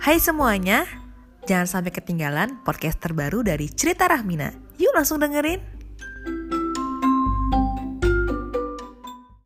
Hai semuanya, jangan sampai ketinggalan podcast terbaru dari Cerita Rahmina. Yuk langsung dengerin.